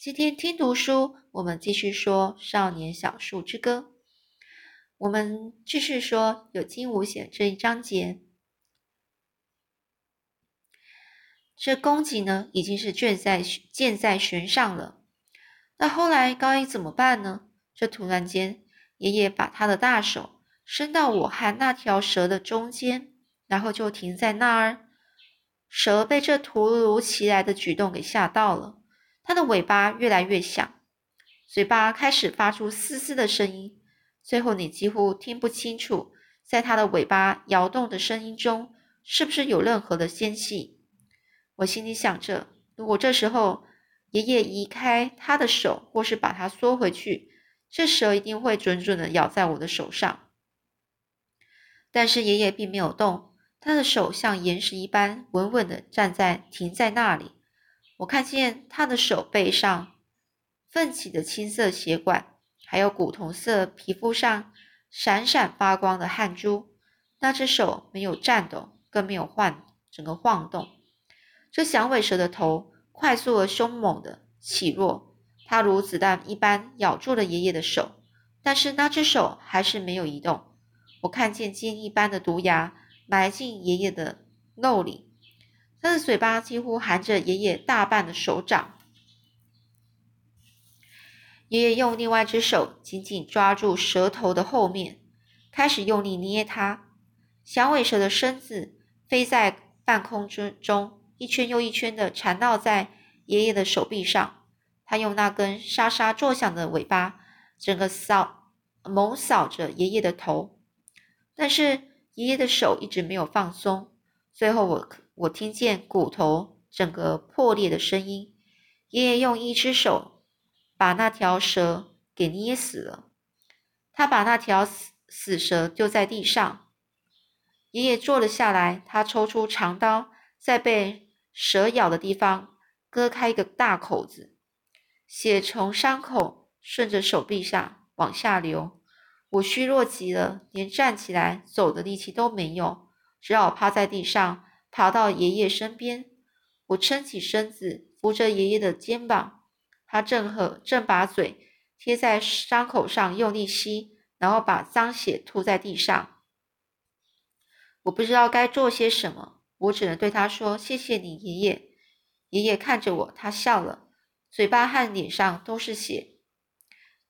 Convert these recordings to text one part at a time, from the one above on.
今天听读书，我们继续说《少年小树之歌》。我们继续说有惊无险这一章节。这公鸡呢，已经是箭在箭在弦上了。那后来高一怎么办呢？这突然间，爷爷把他的大手伸到我和那条蛇的中间，然后就停在那儿。蛇被这突如其来的举动给吓到了，它的尾巴越来越响，嘴巴开始发出嘶嘶的声音，最后你几乎听不清楚，在它的尾巴摇动的声音中，是不是有任何的间隙。我心里想着，如果这时候爷爷移开他的手，或是把它缩回去，这蛇一定会准准的咬在我的手上。但是爷爷并没有动。他的手像岩石一般稳稳的站在停在那里。我看见他的手背上奋起的青色血管，还有古铜色皮肤上闪闪发光的汗珠。那只手没有颤抖，更没有晃，整个晃动。这响尾蛇的头快速而凶猛的起落，它如子弹一般咬住了爷爷的手，但是那只手还是没有移动。我看见尖一般的毒牙。埋进爷爷的肉里，他的嘴巴几乎含着爷爷大半的手掌。爷爷用另外一只手紧紧抓住蛇头的后面，开始用力捏它。响尾蛇的身子飞在半空之中，一圈又一圈的缠绕在爷爷的手臂上。他用那根沙沙作响的尾巴，整个扫猛扫着爷爷的头，但是。爷爷的手一直没有放松，最后我我听见骨头整个破裂的声音。爷爷用一只手把那条蛇给捏死了，他把那条死死蛇丢在地上。爷爷坐了下来，他抽出长刀，在被蛇咬的地方割开一个大口子，血从伤口顺着手臂上往下流。我虚弱极了，连站起来走的力气都没有，只好趴在地上，爬到爷爷身边。我撑起身子，扶着爷爷的肩膀。他正和正把嘴贴在伤口上用力吸，然后把脏血吐在地上。我不知道该做些什么，我只能对他说：“谢谢你，爷爷。”爷爷看着我，他笑了，嘴巴和脸上都是血。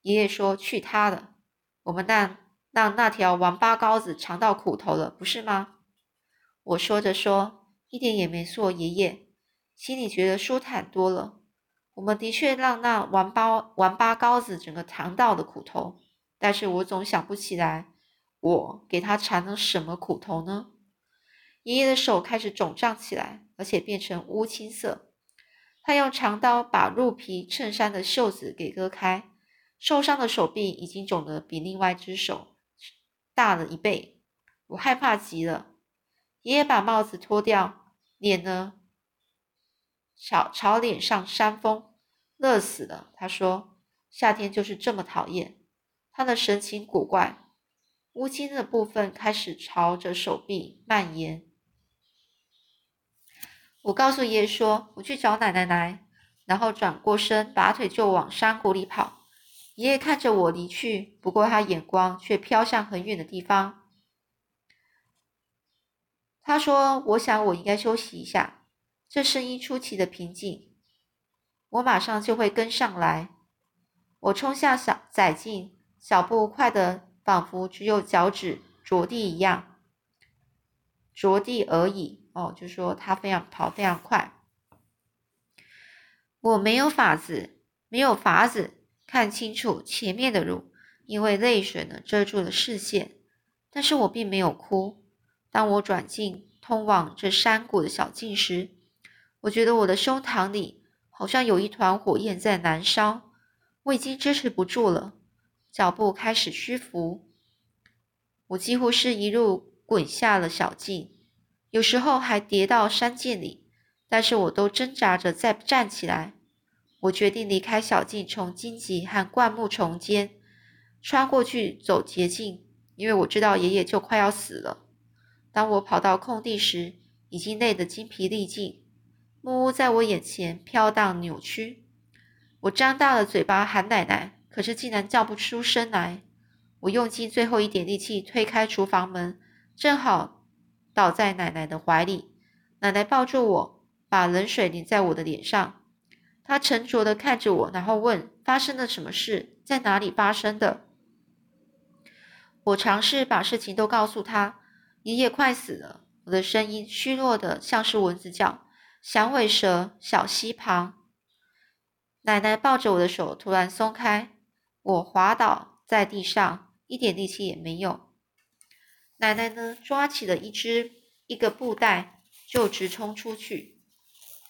爷爷说：“去他的。”我们让让那条王八羔子尝到苦头了，不是吗？我说着说，一点也没错。爷爷心里觉得舒坦多了。我们的确让那王八王八羔子整个尝到了苦头，但是我总想不起来，我给他尝了什么苦头呢？爷爷的手开始肿胀起来，而且变成乌青色。他用长刀把鹿皮衬衫的袖子给割开。受伤的手臂已经肿得比另外一只手大了一倍，我害怕极了。爷爷把帽子脱掉，脸呢，朝朝脸上扇风，热死了。他说：“夏天就是这么讨厌。”他的神情古怪，乌青的部分开始朝着手臂蔓延。我告诉爷爷说：“我去找奶奶来。”然后转过身，拔腿就往山谷里跑。爷爷看着我离去，不过他眼光却飘向很远的地方。他说：“我想我应该休息一下。”这声音出奇的平静。我马上就会跟上来。我冲下小窄径，脚步快得仿佛只有脚趾着地一样，着地而已。哦，就说他非常跑非常快。我没有法子，没有法子。看清楚前面的路，因为泪水呢遮住了视线。但是我并没有哭。当我转进通往这山谷的小径时，我觉得我的胸膛里好像有一团火焰在燃烧。我已经支持不住了，脚步开始虚浮。我几乎是一路滚下了小径，有时候还跌到山涧里，但是我都挣扎着再站起来。我决定离开小径，从荆棘和灌木丛间穿过去走捷径，因为我知道爷爷就快要死了。当我跑到空地时，已经累得精疲力尽。木屋在我眼前飘荡扭曲，我张大了嘴巴喊奶奶，可是竟然叫不出声来。我用尽最后一点力气推开厨房门，正好倒在奶奶的怀里。奶奶抱住我，把冷水淋在我的脸上。她沉着的看着我，然后问：“发生了什么事？在哪里发生的？”我尝试把事情都告诉她。爷爷快死了。我的声音虚弱的，像是蚊子叫。响尾蛇小溪旁，奶奶抱着我的手突然松开，我滑倒在地上，一点力气也没有。奶奶呢，抓起了一只一个布袋，就直冲出去。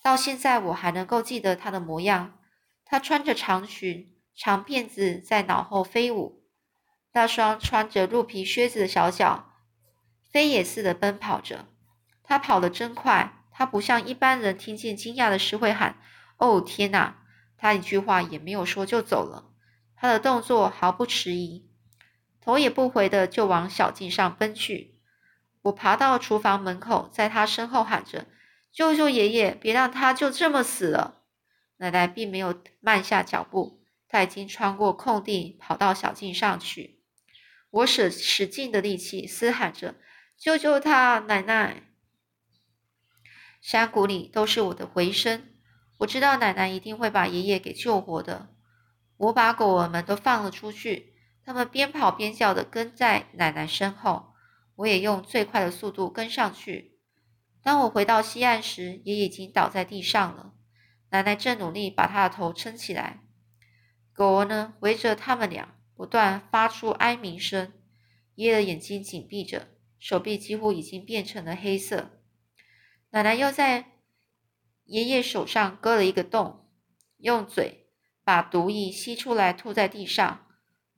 到现在我还能够记得她的模样，她穿着长裙，长辫子在脑后飞舞，那双穿着鹿皮靴子的小脚，飞也似的奔跑着。他跑得真快。他不像一般人听见惊讶的事会喊：“哦，天哪！”他一句话也没有说就走了。他的动作毫不迟疑，头也不回的就往小径上奔去。我爬到厨房门口，在他身后喊着：“救救爷爷！别让他就这么死了！”奶奶并没有慢下脚步，她已经穿过空地，跑到小径上去。我使使劲的力气，嘶喊着：“救救他，奶奶！”山谷里都是我的回声。我知道奶奶一定会把爷爷给救活的。我把狗儿们都放了出去，它们边跑边叫的跟在奶奶身后。我也用最快的速度跟上去。当我回到西岸时，爷已经倒在地上了。奶奶正努力把他的头撑起来。狗儿呢，围着他们俩，不断发出哀鸣声。爷爷的眼睛紧闭着，手臂几乎已经变成了黑色。奶奶又在爷爷手上割了一个洞，用嘴把毒液吸出来，吐在地上。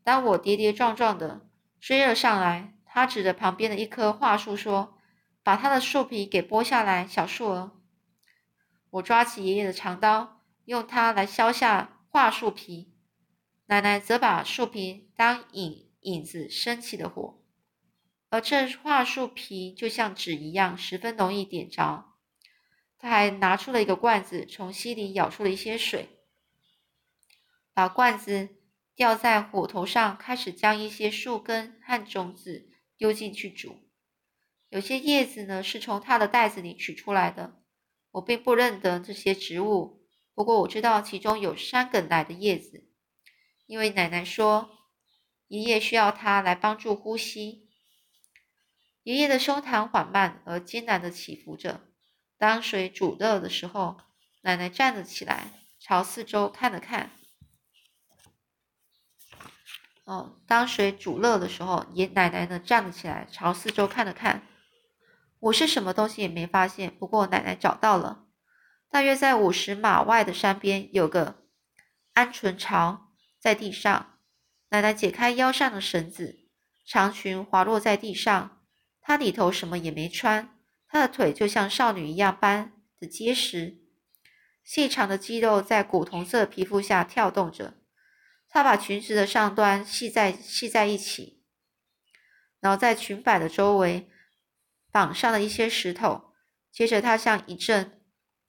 当我跌跌撞撞的追了上来，他指着旁边的一棵桦树说：“把它的树皮给剥下来，小树儿。”我抓起爷爷的长刀，用它来削下桦树皮。奶奶则把树皮当引引子升起的火。而这桦树皮就像纸一样，十分容易点着。他还拿出了一个罐子，从溪里舀出了一些水，把罐子吊在火头上，开始将一些树根和种子丢进去煮。有些叶子呢是从他的袋子里取出来的。我并不认得这些植物，不过我知道其中有山梗来的叶子，因为奶奶说爷爷需要它来帮助呼吸。爷爷的胸膛缓慢而艰难的起伏着。当水煮热的时候，奶奶站了起来，朝四周看了看。哦，当水煮热的时候，爷奶奶呢站了起来，朝四周看了看。我是什么东西也没发现，不过奶奶找到了。大约在五十码外的山边有个鹌鹑巢，在地上。奶奶解开腰上的绳子，长裙滑落在地上。她里头什么也没穿，她的腿就像少女一样般的结实，细长的肌肉在古铜色皮肤下跳动着。她把裙子的上端系在系在一起，然后在裙摆的周围绑上了一些石头。接着，她像一阵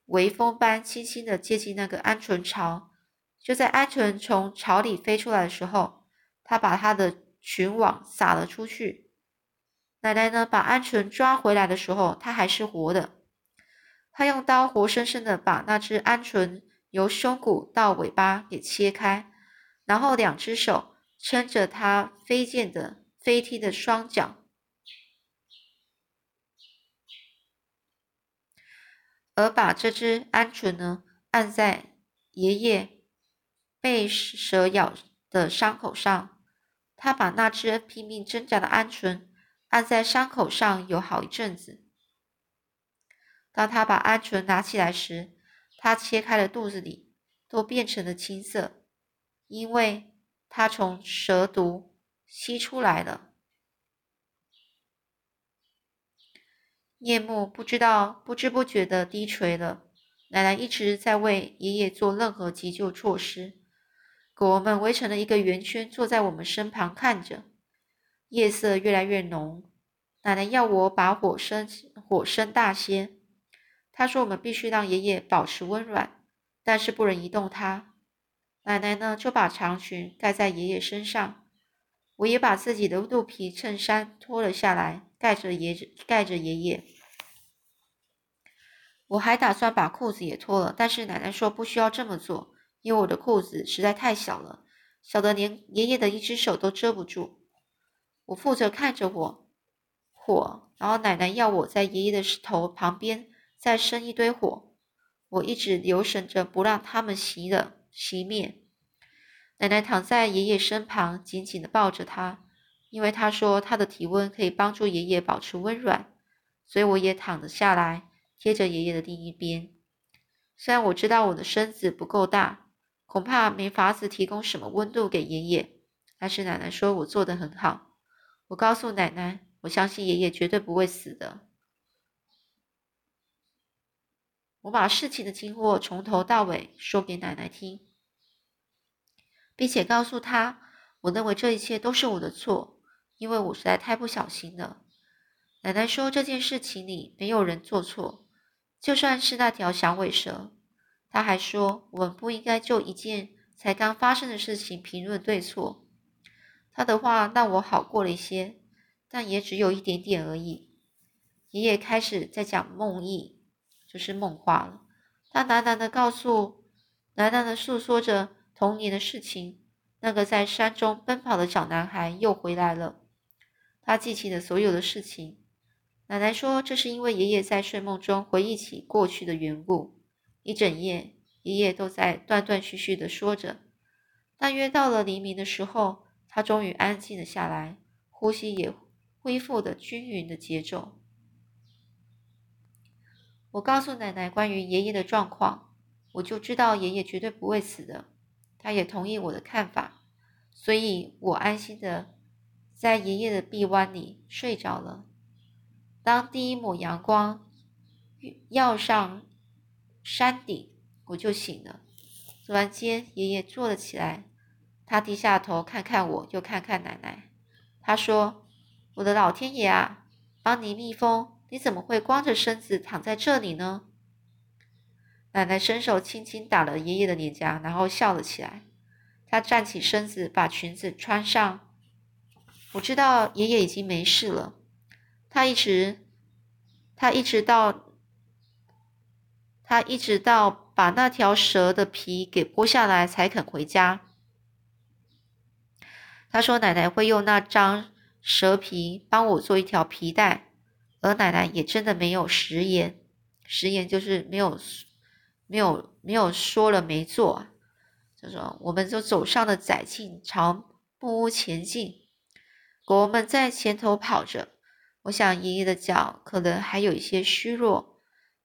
微风般轻轻的接近那个鹌鹑巢。就在鹌鹑从巢里飞出来的时候，她把她的裙网撒了出去。奶奶呢？把鹌鹑抓回来的时候，它还是活的。她用刀活生生的把那只鹌鹑由胸骨到尾巴给切开，然后两只手撑着它飞溅的飞踢的双脚，而把这只鹌鹑呢按在爷爷被蛇咬的伤口上。他把那只拼命挣扎的鹌鹑。按在伤口上有好一阵子。当他把鹌鹑拿起来时，他切开的肚子里都变成了青色，因为他从蛇毒吸出来了。夜幕不知道不知不觉的低垂了。奶奶一直在为爷爷做任何急救措施。狗儿们围成了一个圆圈，坐在我们身旁看着。夜色越来越浓，奶奶要我把火升火升大些。她说：“我们必须让爷爷保持温暖，但是不能移动他。”奶奶呢就把长裙盖在爷爷身上，我也把自己的肚皮衬衫脱了下来，盖着爷盖着爷爷。我还打算把裤子也脱了，但是奶奶说不需要这么做，因为我的裤子实在太小了，小的连爷爷的一只手都遮不住。我负责看着我火，然后奶奶要我在爷爷的头旁边再生一堆火，我一直留神着不让他们熄了熄灭。奶奶躺在爷爷身旁，紧紧的抱着他，因为她说她的体温可以帮助爷爷保持温软，所以我也躺了下来。贴着爷爷的另一边，虽然我知道我的身子不够大，恐怕没法子提供什么温度给爷爷，但是奶奶说我做的很好。我告诉奶奶，我相信爷爷绝对不会死的。我把事情的经过从头到尾说给奶奶听，并且告诉她，我认为这一切都是我的错，因为我实在太不小心了。奶奶说这件事情里没有人做错。就算是那条响尾蛇，她还说我们不应该就一件才刚发生的事情评论对错。他的话让我好过了一些，但也只有一点点而已。爷爷开始在讲梦呓，就是梦话了。他喃喃的告诉，喃喃的诉说着童年的事情。那个在山中奔跑的小男孩又回来了。他记起了所有的事情。奶奶说：“这是因为爷爷在睡梦中回忆起过去的缘故。一整夜，爷爷都在断断续续的说着。大约到了黎明的时候，他终于安静了下来，呼吸也恢复了均匀的节奏。我告诉奶奶关于爷爷的状况，我就知道爷爷绝对不会死的。他也同意我的看法，所以我安心的在爷爷的臂弯里睡着了。”当第一抹阳光耀上山顶，我就醒了。突然间，爷爷坐了起来，他低下头看看我，又看看奶奶。他说：“我的老天爷啊，邦尼蜜蜂，你怎么会光着身子躺在这里呢？”奶奶伸手轻轻打了爷爷的脸颊，然后笑了起来。她站起身子，把裙子穿上。我知道爷爷已经没事了。他一直，他一直到，他一直到把那条蛇的皮给剥下来才肯回家。他说奶奶会用那张蛇皮帮我做一条皮带，而奶奶也真的没有食言，食言就是没有没有没有说了没做。就说我们就走上了窄径，朝木屋前进，狗们在前头跑着。我想爷爷的脚可能还有一些虚弱，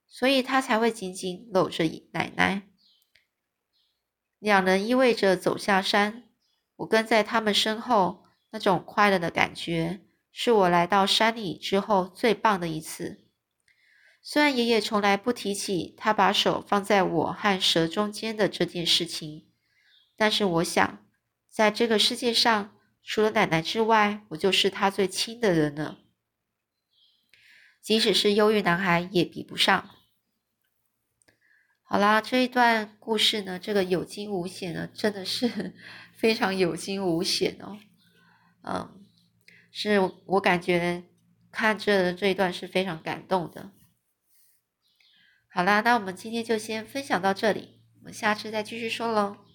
所以他才会紧紧搂着奶奶。两人依偎着走下山，我跟在他们身后。那种快乐的感觉，是我来到山里之后最棒的一次。虽然爷爷从来不提起他把手放在我和蛇中间的这件事情，但是我想，在这个世界上，除了奶奶之外，我就是他最亲的人了。即使是忧郁男孩也比不上。好啦，这一段故事呢，这个有惊无险呢，真的是非常有惊无险哦。嗯，是我感觉看这这一段是非常感动的。好啦，那我们今天就先分享到这里，我们下次再继续说喽。